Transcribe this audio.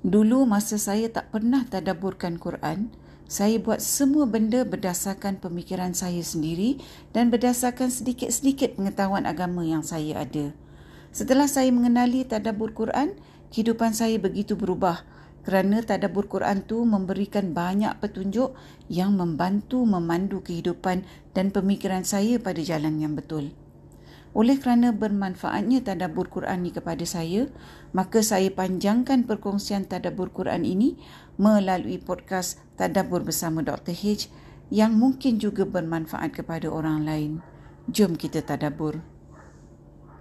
Dulu masa saya tak pernah tadaburkan Quran, saya buat semua benda berdasarkan pemikiran saya sendiri dan berdasarkan sedikit-sedikit pengetahuan agama yang saya ada. Setelah saya mengenali tadabur Quran, kehidupan saya begitu berubah kerana tadabur Quran tu memberikan banyak petunjuk yang membantu memandu kehidupan dan pemikiran saya pada jalan yang betul. Oleh kerana bermanfaatnya tadabbur Quran ini kepada saya, maka saya panjangkan perkongsian tadabbur Quran ini melalui podcast Tadabbur bersama Dr. H yang mungkin juga bermanfaat kepada orang lain. Jom kita tadabbur.